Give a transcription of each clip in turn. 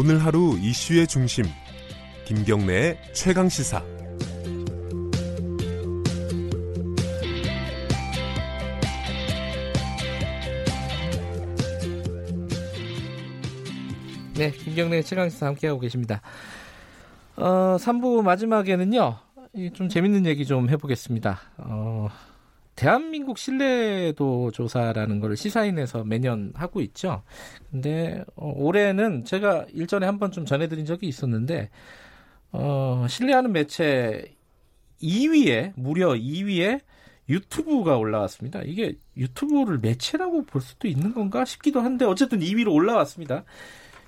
오늘 하루 이슈의 중심 김경래의 최강 시사 네, 김경래 최강 시사 함께하고 계십니다. 어, 3부 마지막에는요, 좀 재밌는 얘기 좀 해보겠습니다. 어, 대한민국 신뢰도 조사라는 걸 시사인에서 매년 하고 있죠. 근데 어, 올해는 제가 일전에 한 번 좀 전해드린 적이 있었는데, 어, 신뢰하는 매체 2위에, 무려 2위에 유튜브가 올라왔습니다. 이게 유튜브를 매체라고 볼 수도 있는 건가 싶기도 한데, 어쨌든 2위로 올라왔습니다.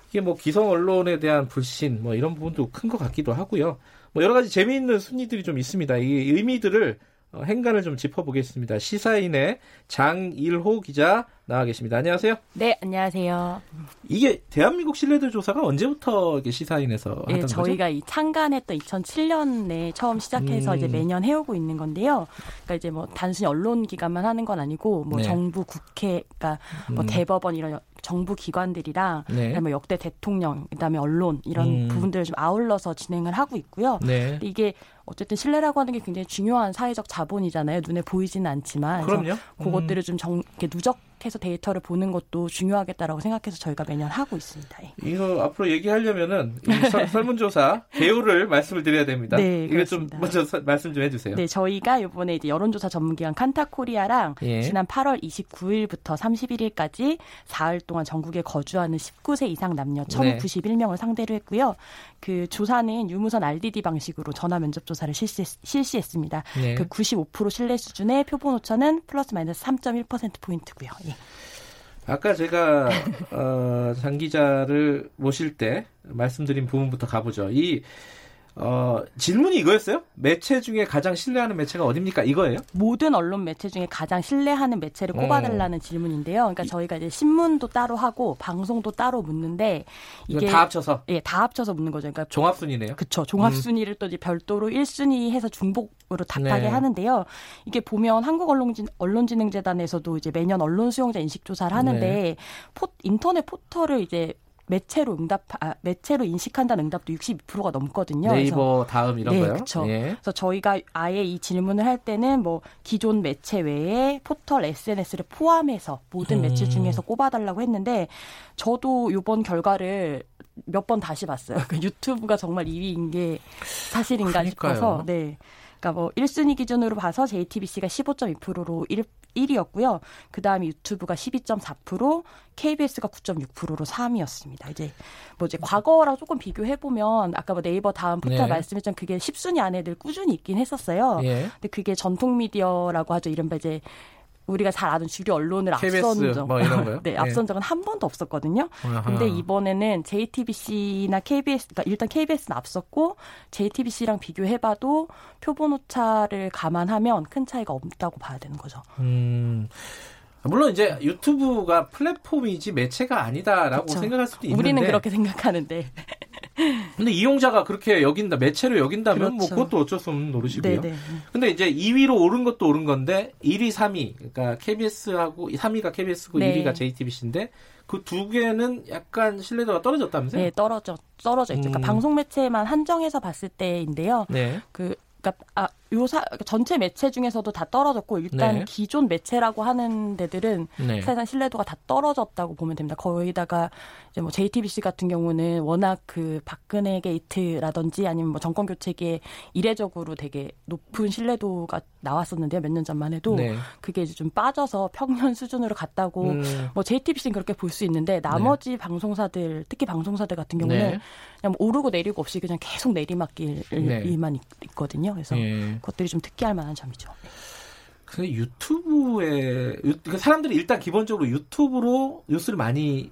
이게 뭐 기성 언론에 대한 불신 뭐 이런 부분도 큰 것 같기도 하고요. 뭐 여러 가지 재미있는 순위들이 좀 있습니다. 이 의미들을 어, 행간을 좀 짚어보겠습니다. 시사인의 장일호 기자 나와 계십니다. 안녕하세요. 네, 안녕하세요. 이게 대한민국 신뢰도 조사가 언제부터 시사인에서 하던 네, 저희가 거죠? 이 창간했던 2007년에 처음 시작해서 음. 이제 매년 해오고 있는 건데요. 그러니까 이제 뭐 단순히 언론 기관만 하는 건 아니고 뭐 네. 정부, 국회, 그러니까 뭐 음. 대법원 이런 정부 기관들이랑 네. 그다음에 뭐 역대 대통령, 그다음에 언론 이런 음. 부분들을 좀 아울러서 진행을 하고 있고요. 네. 이게 어쨌든 신뢰라고 하는 게 굉장히 중요한 사회적 자본이잖아요. 눈에 보이지는 않지만. 그럼요. 음. 그것들을 좀 정, 이렇게 누적 해서 데이터를 보는 것도 중요하겠다라고 생각해서 저희가 매년 하고 있습니다. 예. 이거 앞으로 얘기하려면은 설- 설문조사 개요를 말씀을 드려야 됩니다. 네, 이거 좀. 먼저 서- 말씀 좀 해주세요. 네, 저희가 이번에 이제 여론조사 전문기관 칸타코리아랑 예. 지난 8월 29일부터 31일까지 사흘 동안 전국에 거주하는 19세 이상 남녀 네. 1,091명을 상대로 했고요. 그 조사는 유무선 RDD 방식으로 전화 면접 조사를 실시, 실시했습니다. 네. 그95% 신뢰 수준의 표본 오차는 플러스 마이너스 3.1% 포인트고요. 예. 아까 제가 어, 장 기자를 모실 때 말씀드린 부분부터 가보죠. 이 어, 질문이 이거였어요? 매체 중에 가장 신뢰하는 매체가 어딥니까? 이거예요? 모든 언론 매체 중에 가장 신뢰하는 매체를 꼽아달라는 질문인데요. 그러니까 저희가 이제 신문도 따로 하고 방송도 따로 묻는데 이게 다 합쳐서 예, 다 합쳐서 묻는 거죠. 그러니까 종합 순위네요. 그쵸. 종합 순위를 또 이제 별도로 1순위 해서 중복으로 답하게 네. 하는데요. 이게 보면 한국 언론진, 언론진흥재단에서도 이제 매년 언론 수용자 인식 조사를 하는데 네. 포, 인터넷 포털을 이제 매체로 응답, 아, 매체로 인식한다는 응답도 62%가 넘거든요. 그래서 네이버 다음 이런 네, 거요. 그쵸. 예. 그래서 저희가 아예 이 질문을 할 때는 뭐 기존 매체 외에 포털 SNS를 포함해서 모든 음. 매체 중에서 꼽아달라고 했는데 저도 이번 결과를 몇 번 다시 봤어요. 그 유튜브가 정말 2위인 게 사실인가 그러니까요. 싶어서 네. 그러니까 뭐 1순위 기준으로 봐서 JTBC가 15.2%로 1, 1위였고요. 그다음에 유튜브가 12.4%, KBS가 9.6%로 3위였습니다. 이제 뭐 이제 과거랑 조금 비교해 보면 아까 뭐 네이버 다음 포털 네. 말씀했지만 그게 10순위 안에 늘 꾸준히 있긴 했었어요. 예. 근데 그게 전통 미디어라고 하죠. 이른바 이제 우리가 잘 아는 주류 언론을 KBS 앞선 적, 뭐 이런 거요? 네, 예. 앞선 적은 한 번도 없었거든요. 아하. 근데 이번에는 JTBC나 KBS, 그러니까 일단 KBS는 앞섰고 JTBC랑 비교해봐도 표본 오차를 감안하면 큰 차이가 없다고 봐야 되는 거죠. 음. 물론 이제 유튜브가 플랫폼이지 매체가 아니다라고 그쵸. 생각할 수도 있는데 우리는 그렇게 생각하는데. 근데 이용자가 그렇게 여긴다 매체로 여긴다면 뭐 그렇죠. 그것도 어쩔 수 없는 노릇이고요. 네네. 근데 이제 2위로 오른 것도 오른 건데 1위, 3위 그러니까 KBS하고 3위가 KBS고 네. 1위가 JTBC인데 그 두 개는 약간 신뢰도가 떨어졌다면서요? 네, 떨어져, 떨어져 있죠. 음. 그러니까 방송 매체만 한정해서 봤을 때인데요. 네. 그, 그니까, 아, 요사, 전체 매체 중에서도 다 떨어졌고, 일단 네. 기존 매체라고 하는 데들은 네. 사실상 신뢰도가 다 떨어졌다고 보면 됩니다. 거기다가 이제 뭐 JTBC 같은 경우는 워낙 그 박근혜 게이트라든지 아니면 뭐 정권 교체기에 이례적으로 되게 높은 신뢰도가 나왔었는데요. 몇 년 전만 해도 네. 그게 이제 좀 빠져서 평년 수준으로 갔다고 음, 뭐 JTBC는 그렇게 볼 수 있는데 나머지 방송사들 특히 방송사들 같은 경우는 네. 그냥 뭐 오르고 내리고 없이 그냥 계속 내리막길만 있- 있거든요. 그래서 예. 그 것들이 좀 특이할 만한 점이죠. 근데 유튜브에 유- 그 사람들이 일단 기본적으로 유튜브로 뉴스를 많이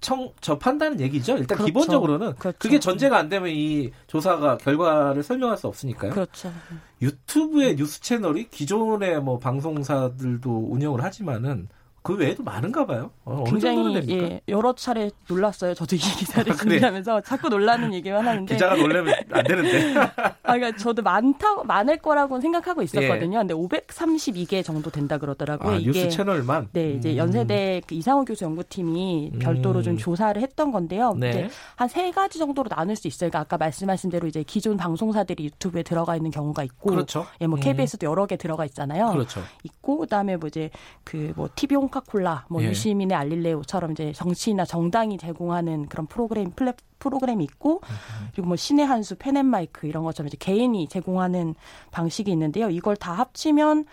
청, 접한다는 얘기죠. 일단 그렇죠. 기본적으로는 그렇죠. 그게 전제가 안 되면 이 조사가 결과를 설명할 수 없으니까요. 그렇죠. 유튜브의 뉴스 채널이 기존의 뭐 방송사들도 운영을 하지만은 그 외에도 많은가 봐요. 어, 됩니까? 예, 여러 차례 놀랐어요. 저도 이 기사를 아, 준비하면서 자꾸 놀라는 얘기만 하는데 기자가 놀라면 안 되는데. 아, 그러니까 저도 많다 많을 거라고 생각하고 있었거든요. 예. 근데 532개 정도 된다 그러더라고요. 아, 이게 뉴스 채널만. 네, 이제 음. 연세대 그 이상호 교수 연구팀이 별도로 좀 음. 조사를 했던 건데요. 네. 한세 가지 정도로 나눌 수 있어요. 그러니까 아까 말씀하신 대로 이제 기존 방송사들이 유튜브에 들어가 있는 경우가 있고, 그렇죠. 예, 뭐 KBS도 음. 여러 개 들어가 있잖아요. 그렇죠. 있고 그다음에 뭐 이제 그뭐 TV 홍카콜라, 뭐 예. 유시민의 알릴레오처럼 이제 정치나 정당이 제공하는 그런 프로그램 플랫 프로그램이 있고 그리고 뭐 신의 한수 펜앤마이크 이런 것처럼 이제 개인이 제공하는 방식이 있는데요. 이걸 다 합치면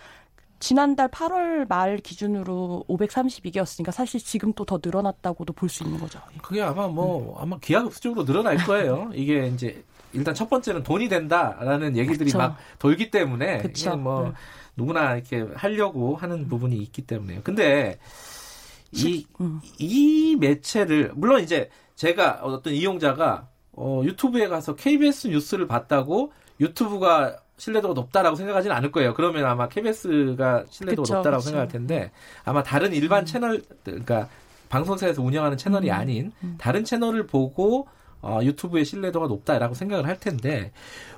지난달 8월 말 기준으로 532개였으니까 사실 지금 또 더 늘어났다고도 볼 수 있는 거죠. 그게 아마 뭐 음. 아마 기하급수적으로 늘어날 거예요. 이게 이제 일단 첫 번째는 돈이 된다라는 얘기들이 그쵸. 막 돌기 때문에 그쵸. 뭐 네. 누구나 이렇게 하려고 하는 부분이 있기 때문에요. 근데 이, 음. 이 매체를, 물론 이제 제가 어떤 이용자가 어, 유튜브에 가서 KBS 뉴스를 봤다고 유튜브가 신뢰도가 높다라고 생각하지는 않을 거예요. 그러면 아마 KBS가 신뢰도가 그쵸, 높다라고 그쵸. 생각할 텐데 아마 다른 일반 음. 채널, 그러니까 방송사에서 운영하는 채널이 음. 아닌 음. 다른 채널을 보고 어, 유튜브의 신뢰도가 높다라고 생각을 할 텐데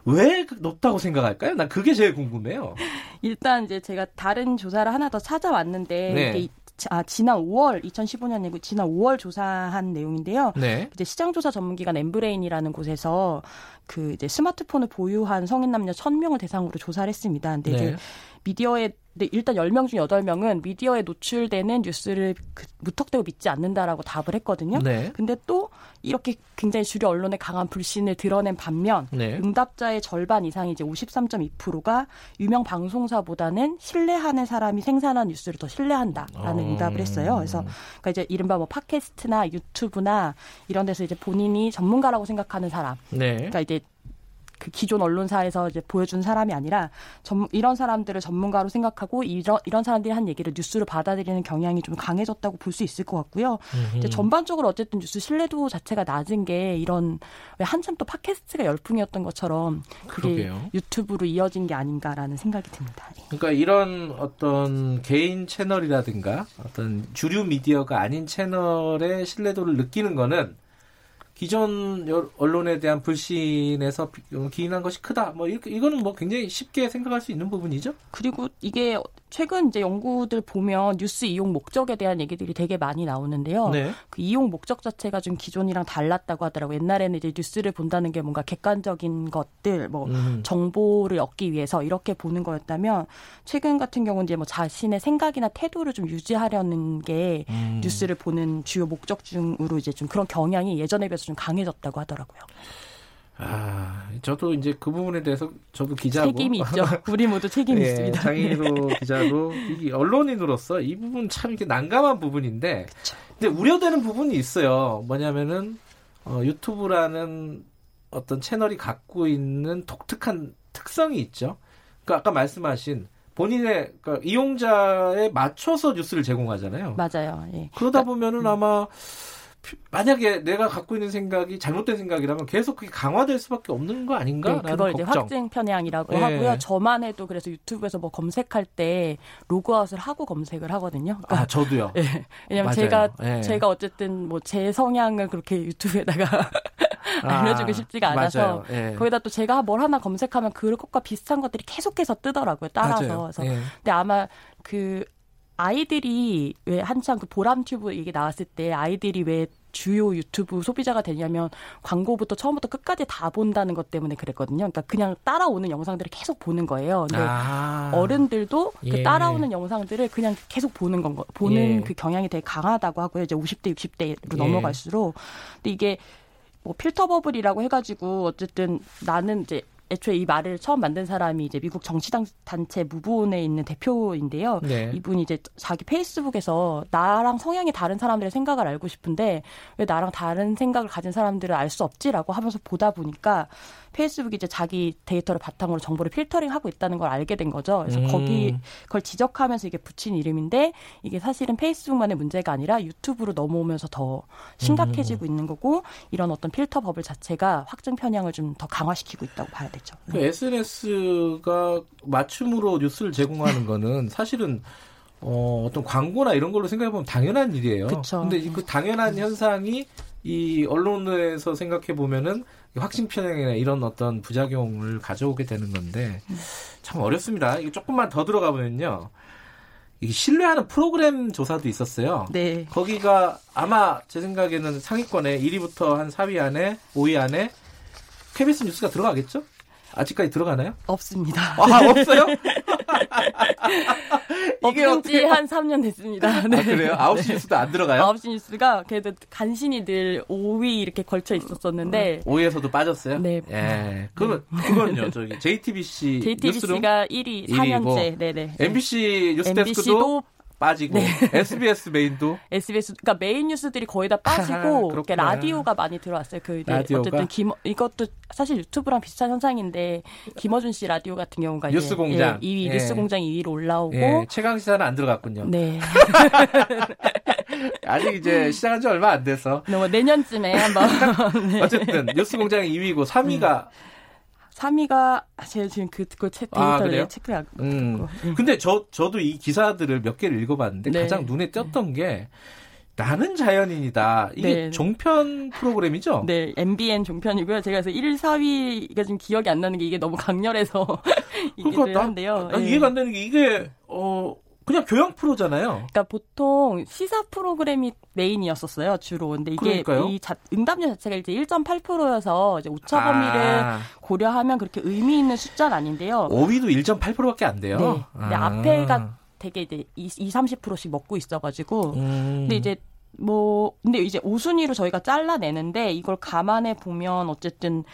왜 높다고 생각할까요? 난 그게 제일 궁금해요. 일단 이제 제가 다른 조사를 하나 더 찾아왔는데 네. 아, 지난 5월 2015년이고 지난 5월 조사한 내용인데요. 네. 이제 시장조사 전문기관 엠브레인이라는 곳에서 그 이제 스마트폰을 보유한 성인 남녀 1000명을 대상으로 조사를 했습니다. 근데 네. 이제 미디어에 네, 일단 10명 중 8명은 미디어에 노출되는 뉴스를 그, 무턱대고 믿지 않는다라고 답을 했거든요. 네. 근데 또 이렇게 굉장히 주류 언론의 강한 불신을 드러낸 반면 네. 응답자의 절반 이상이 이제 53.2%가 유명 방송사보다는 신뢰하는 사람이 생산한 뉴스를 더 신뢰한다라는 어... 응답을 했어요. 그래서 그러니까 이제 이른바 뭐 팟캐스트나 유튜브나 이런 데서 이제 본인이 전문가라고 생각하는 사람. 네. 그러니까 이제 그 기존 언론사에서 이제 보여준 사람이 아니라 전, 이런 사람들을 전문가로 생각하고 이런 이런 사람들이 한 얘기를 뉴스로 받아들이는 경향이 좀 강해졌다고 볼 수 있을 것 같고요. 이제 전반적으로 어쨌든 뉴스 신뢰도 자체가 낮은 게 이런 왜 한참 또 팟캐스트가 열풍이었던 것처럼 그게 그러게요. 유튜브로 이어진 게 아닌가라는 생각이 듭니다. 예. 그러니까 이런 어떤 개인 채널이라든가 어떤 주류 미디어가 아닌 채널의 신뢰도를 느끼는 거는 기존 언론에 대한 불신에서 기인한 것이 크다. 뭐 이렇게 이거는 뭐 굉장히 쉽게 생각할 수 있는 부분이죠. 그리고 이게 최근 이제 연구들 보면 뉴스 이용 목적에 대한 얘기들이 되게 많이 나오는데요. 네. 그 이용 목적 자체가 좀 기존이랑 달랐다고 하더라고요. 옛날에는 이제 뉴스를 본다는 게 뭔가 객관적인 것들, 뭐 음. 정보를 얻기 위해서 이렇게 보는 거였다면 최근 같은 경우는 이제 뭐 자신의 생각이나 태도를 좀 유지하려는 게 음. 뉴스를 보는 주요 목적 중으로 이제 좀 그런 경향이 예전에 비해서 좀 강해졌다고 하더라고요. 아, 저도 이제 그 부분에 대해서 저도 기자고 책임이 있죠. 우리 모두 책임이 예, 있습니다. 장인으로 기자로 이 언론인으로서 이 부분 참 이게 난감한 부분인데, 그쵸. 근데 우려되는 부분이 있어요. 뭐냐면은 어, 유튜브라는 어떤 채널이 갖고 있는 독특한 특성이 있죠. 그 아까 말씀하신 본인의 그러니까 이용자에 맞춰서 뉴스를 제공하잖아요. 맞아요. 예. 그러다 그러니까, 보면은 음. 아마 만약에 내가 갖고 있는 생각이 잘못된 생각이라면 계속 그게 강화될 수밖에 없는 거 아닌가? 네, 그걸 이제 걱정. 확증 편향이라고 네. 하고요. 저만 해도 그래서 유튜브에서 뭐 검색할 때 로그아웃을 하고 검색을 하거든요. 그러니까, 아, 저도요. 네. 왜냐면 맞아요. 제가 네. 제가 어쨌든 뭐 제 성향을 그렇게 유튜브에다가 아, 알려주기 쉽지가 않아서 네. 거기다 또 제가 뭘 하나 검색하면 그것과 비슷한 것들이 계속해서 뜨더라고요. 따라서. 맞아요. 그래서 예. 근데 아마 그 아이들이 왜 한창 그 보람 튜브 얘기 나왔을 때 아이들이 왜 주요 유튜브 소비자가 되냐면 광고부터 처음부터 끝까지 다 본다는 것 때문에 그랬거든요. 그러니까 그냥 따라오는 영상들을 계속 보는 거예요. 근데 아. 어른들도 그 예. 따라오는 영상들을 그냥 계속 보는 건 거, 보는 예. 그 경향이 되게 강하다고 하고요. 이제 50대, 60대로 예. 넘어갈수록. 근데 이게 뭐 필터 버블이라고 해가지고 어쨌든 나는 이제 애초에 이 말을 처음 만든 사람이 이제 미국 정치당 단체 무브온에 있는 대표인데요. 네. 이분이 이제 자기 페이스북에서 나랑 성향이 다른 사람들의 생각을 알고 싶은데 왜 나랑 다른 생각을 가진 사람들을 알 수 없지라고 하면서 보다 보니까 페이스북이 이제 자기 데이터를 바탕으로 정보를 필터링하고 있다는 걸 알게 된 거죠. 그래서 음. 거기 그걸 지적하면서 이게 붙인 이름인데 이게 사실은 페이스북만의 문제가 아니라 유튜브로 넘어오면서 더 심각해지고 음. 있는 거고 이런 어떤 필터 버블 자체가 확증 편향을 좀 더 강화시키고 있다고 봐야 되죠. 그 SNS가 맞춤으로 뉴스를 제공하는 거는 사실은 어, 어떤 광고나 이런 걸로 생각해 보면 당연한 일이에요. 그쵸. 근데 이- 그 당연한 현상이 이 언론에서 생각해 보면은 확신 편향이나 이런 어떤 부작용을 가져오게 되는 건데 참 어렵습니다. 이게 조금만 더 들어가 보면요. 이게 신뢰하는 프로그램 조사도 있었어요. 네. 거기가 아마 제 생각에는 상위권에 1위부터 한 4위 안에 5위 안에 KBS 뉴스가 들어가겠죠? 아직까지 들어가나요? 없습니다. 아 없어요? 이게 없은 지 어떻게 한 3년 됐습니다. 네. 아, 그래요? 9시 뉴스도 안 들어가요? 9시 뉴스가 그래도 간신히 늘 5위 이렇게 걸쳐 있었었는데 5위에서도 빠졌어요? 네. 예. 그건, 그건요, 저기, JTBC. 뉴스룸, JTBC가 1위 4년째. 네네. MBC 뉴스데스크도 MBC도 빠지고, SBS 메인도 SBS 그러니까 메인 뉴스들이 거의 다 빠지고. 이렇게 라디오가 많이 들어왔어요. 그 라디오가? 어쨌든 김 이것도 사실 유튜브랑 비슷한 현상인데 김어준 씨 라디오 같은 경우가 이제 뉴스 공장. 예, 2위 예. 뉴스 공장 2위로 올라오고 예, 최강 시사는 안 들어갔군요. 네. 아직 이제 시작한 지 얼마 안 돼서. 뭐 내년쯤에 한번 네. 어쨌든 뉴스 공장이 2위고 3위가 3위가 제가 지금 그 그걸 체, 아, 데이터를 그래요? 체크해 음. 근데 저 저도 이 기사들을 몇 개를 읽어봤는데 네. 가장 눈에 띄었던 게 나는 자연인이다. 이게 네. 종편 프로그램이죠? 네, MBN 종편이고요. 제가 그래서 1, 4위가 지금 기억이 안 나는 게 이게 너무 강렬해서 이기도 그러니까 나- 한데요. 나 예. 이해가 안 되는 게 이게 어 그냥 교양 프로잖아요. 그러니까 보통 시사 프로그램이 메인이었었어요 주로. 근데 이게 그러니까요. 이 자, 응답률 자체가 이제 1.8%여서 이제 오차 범위를 아, 고려하면 그렇게 의미 있는 숫자는 아닌데요. 5위도 1.8%밖에 안 돼요. 네. 근데 아. 앞에가 되게 이제 2, 30%씩 먹고 있어 가지고. 음. 근데 이제 뭐 근데 이제 5순위로 저희가 잘라내는데 이걸 감안해 보면 어쨌든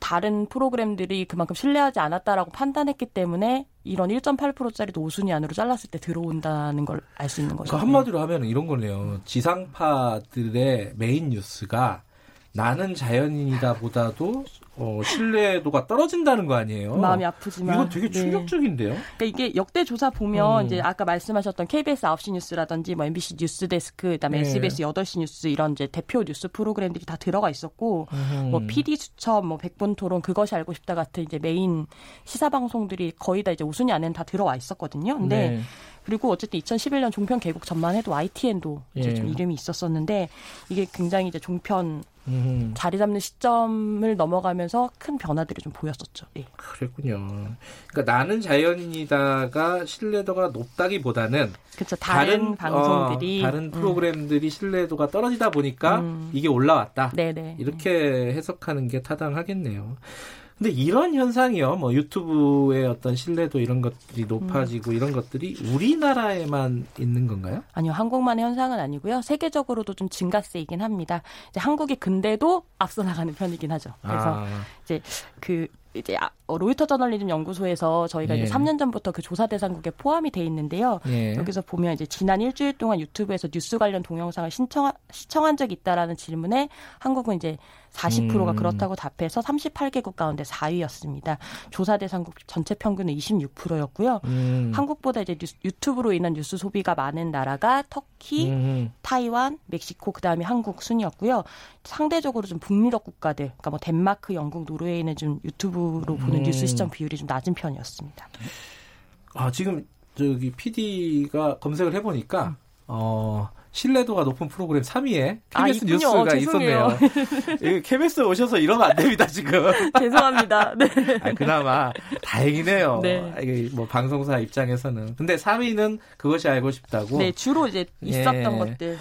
다른 프로그램들이 그만큼 신뢰하지 않았다라고 판단했기 때문에 이런 1.8%짜리도 5순위 안으로 잘랐을 때 들어온다는 걸 알 수 있는 거죠. 그 한마디로 하면 이런 거네요. 지상파들의 메인 뉴스가 나는 자연인이다 보다도 어, 신뢰도가 떨어진다는 거 아니에요? 마음이 아프지만 이건 되게 네. 충격적인데요. 그러니까 이게 역대 조사 보면 음. 이제 아까 말씀하셨던 KBS 9시 뉴스라든지 뭐 MBC 뉴스 데스크 그다음에 네. SBS 8시 뉴스 이런 이제 대표 뉴스 프로그램들이 다 들어가 있었고 음. 뭐 PD 수첩 뭐 백분 토론 그것이 알고 싶다 같은 이제 메인 시사 방송들이 거의 다 이제 우순위 안에는 다 들어와 있었거든요. 근데 네. 그리고 어쨌든 2011년 종편 개국 전만 해도 YTN도 이제 예. 좀 이름이 있었었는데 이게 굉장히 이제 종편 음. 자리 잡는 시점을 넘어가면 서 큰 변화들이 좀 보였었죠. 예. 그랬군요. 그러니까 나는 자연인이다가 신뢰도가 높다기보다는 그렇죠. 다른, 방송들이 어, 다른 음. 프로그램들이 신뢰도가 떨어지다 보니까 음. 이게 올라왔다. 네네. 이렇게 해석하는 게 타당하겠네요. 근데 이런 현상이요, 뭐 유튜브의 어떤 신뢰도 이런 것들이 높아지고 이런 것들이 우리나라에만 있는 건가요? 아니요, 한국만의 현상은 아니고요. 세계적으로도 좀 증가세이긴 합니다. 이제 한국이 근데도 앞서 나가는 편이긴 하죠. 그래서 아, 이제 그 이제 아- 어, 로이터 저널리즘 연구소에서 저희가 예. 이제 3년 전부터 그 조사 대상국에 포함이 돼 있는데요. 예. 여기서 보면 이제 지난 일주일 동안 유튜브에서 뉴스 관련 동영상을 신청 시청한 적이 있다라는 질문에 한국은 이제 40%가 음. 그렇다고 답해서 38개국 가운데 4위였습니다. 조사 대상국 전체 평균은 26%였고요. 음, 한국보다 이제 뉴스- 유튜브로 인한 뉴스 소비가 많은 나라가 터키, 음, 타이완, 멕시코 그다음에 한국 순이었고요. 상대적으로 좀 북유럽 국가들, 그러니까 뭐 덴마크, 영국, 노르웨이는 좀 유튜브로 보는 음. 뉴스 시청 비율이 좀 낮은 편이었습니다. 아 지금 저기 PD가 검색을 해보니까 어. 신뢰도가 높은 프로그램 3위에 아, KBS 있군요. 뉴스가. 있었네요. 이 KBS 오셔서 이러면 안 됩니다, 지금. 죄송합니다. 네. 아, 그나마 다행이네요. 네. 이게 뭐 방송사 입장에서는. 근데 4위는 그것이 알고 싶다고. 네, 주로 이제 있었던 예. 것들.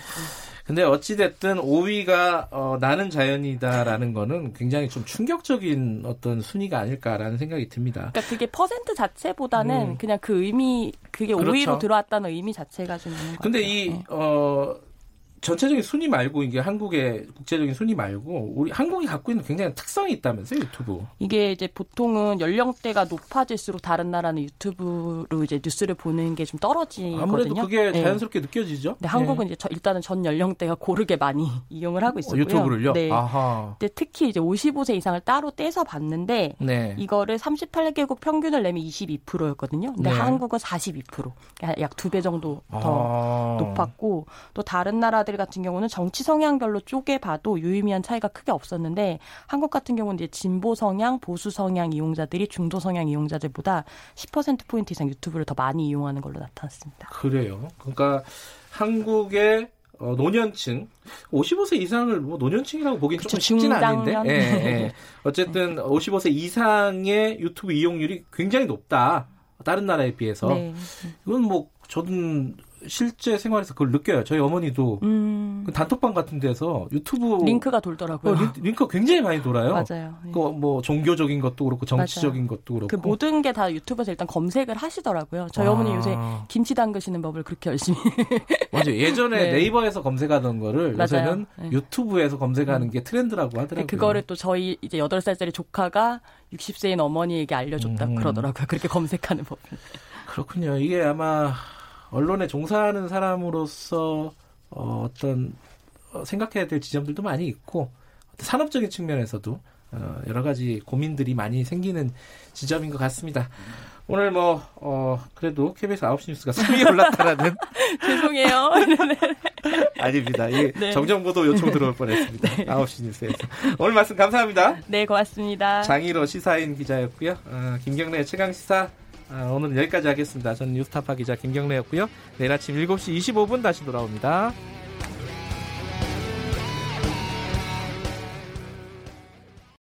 근데 어찌됐든 5위가 어, 나는 자연이다라는 거는 굉장히 좀 충격적인 어떤 순위가 아닐까라는 생각이 듭니다. 그러니까 그게 퍼센트 자체보다는 음. 그냥 그 의미, 그게 그렇죠. 5위로 들어왔다는 의미 자체가 좀 있는 것 근데 같아요. 이, 네. 어, 전체적인 순위 말고 이게 한국의 국제적인 순위 말고 우리 한국이 갖고 있는 굉장히 특성이 있다면서요, 유튜브. 이게 이제 보통은 연령대가 높아질수록 다른 나라는 유튜브로 이제 뉴스를 보는 게 좀 떨어지거든요. 아무래도 그게 네. 자연스럽게 느껴지죠. 근데 한국은 이제 저- 일단은 전 연령대가 고르게 많이 이용을 하고 어, 있었고요. 유튜브를요. 네. 아하. 근데 특히 이제 55세 이상을 따로 떼서 봤는데 네. 이거를 38개국 평균을 내면 22%였거든요. 근데 네. 한국은 42%. 약 두 배 정도 더 아. 높았고 또 다른 나라 들 이용자들 같은 경우는 정치 성향별로 쪼개 봐도 유의미한 차이가 크게 없었는데 한국 같은 경우는 이제 진보 성향, 보수 성향 이용자들이 중도 성향 이용자들보다 10% 포인트 이상 유튜브를 더 많이 이용하는 걸로 나타났습니다. 그래요. 그러니까 한국의 어, 노년층 55세 이상을 뭐 노년층이라고 보기엔 그쵸, 조금 쉽지는 않은데. 예, 예. 어쨌든 55세 이상의 유튜브 이용률이 굉장히 높다 다른 나라에 비해서 네. 이건 뭐 저는 실제 생활에서 그걸 느껴요 저희 어머니도 음, 그 단톡방 같은 데서 유튜브 링크가 어, 돌더라고요. 링, 링크가 굉장히 많이 돌아요 맞아요. 네. 그뭐 종교적인 것도 그렇고 정치적인 것도 그렇고 그 모든 게 다 유튜브에서 일단 검색을 하시더라고요. 저희 아. 어머니 요새 김치 담그시는 법을 그렇게 열심히. 맞아요. 예전에 네. 네이버에서 검색하던 거를 맞아요. 요새는 네. 유튜브에서 검색하는 게 트렌드라고 하더라고요. 그거를 또 저희 이제 8살짜리 조카가 60세인 어머니에게 알려줬다 음. 그러더라고요. 그렇게 검색하는 법을. 그렇군요. 이게 아마 언론에 종사하는 사람으로서 어, 어떤 어, 생각해야 될 지점들도 많이 있고 산업적인 측면에서도 어, 여러 가지 고민들이 많이 생기는 지점인 것 같습니다. 오늘 뭐 어, 그래도 KBS 9시 뉴스가 3위에 올랐다라는 죄송해요. 아닙니다. 이 네. 정정보도 요청 들어올 뻔 했습니다. 9시 뉴스에서 오늘 말씀 감사합니다. 네, 고맙습니다. 장희로 시사인 기자였고요. 어, 김경래 최강 시사 어, 오늘은 여기까지 하겠습니다. 저는 뉴스타파 기자 김경래였고요. 내일 아침 7시 25분 다시 돌아옵니다.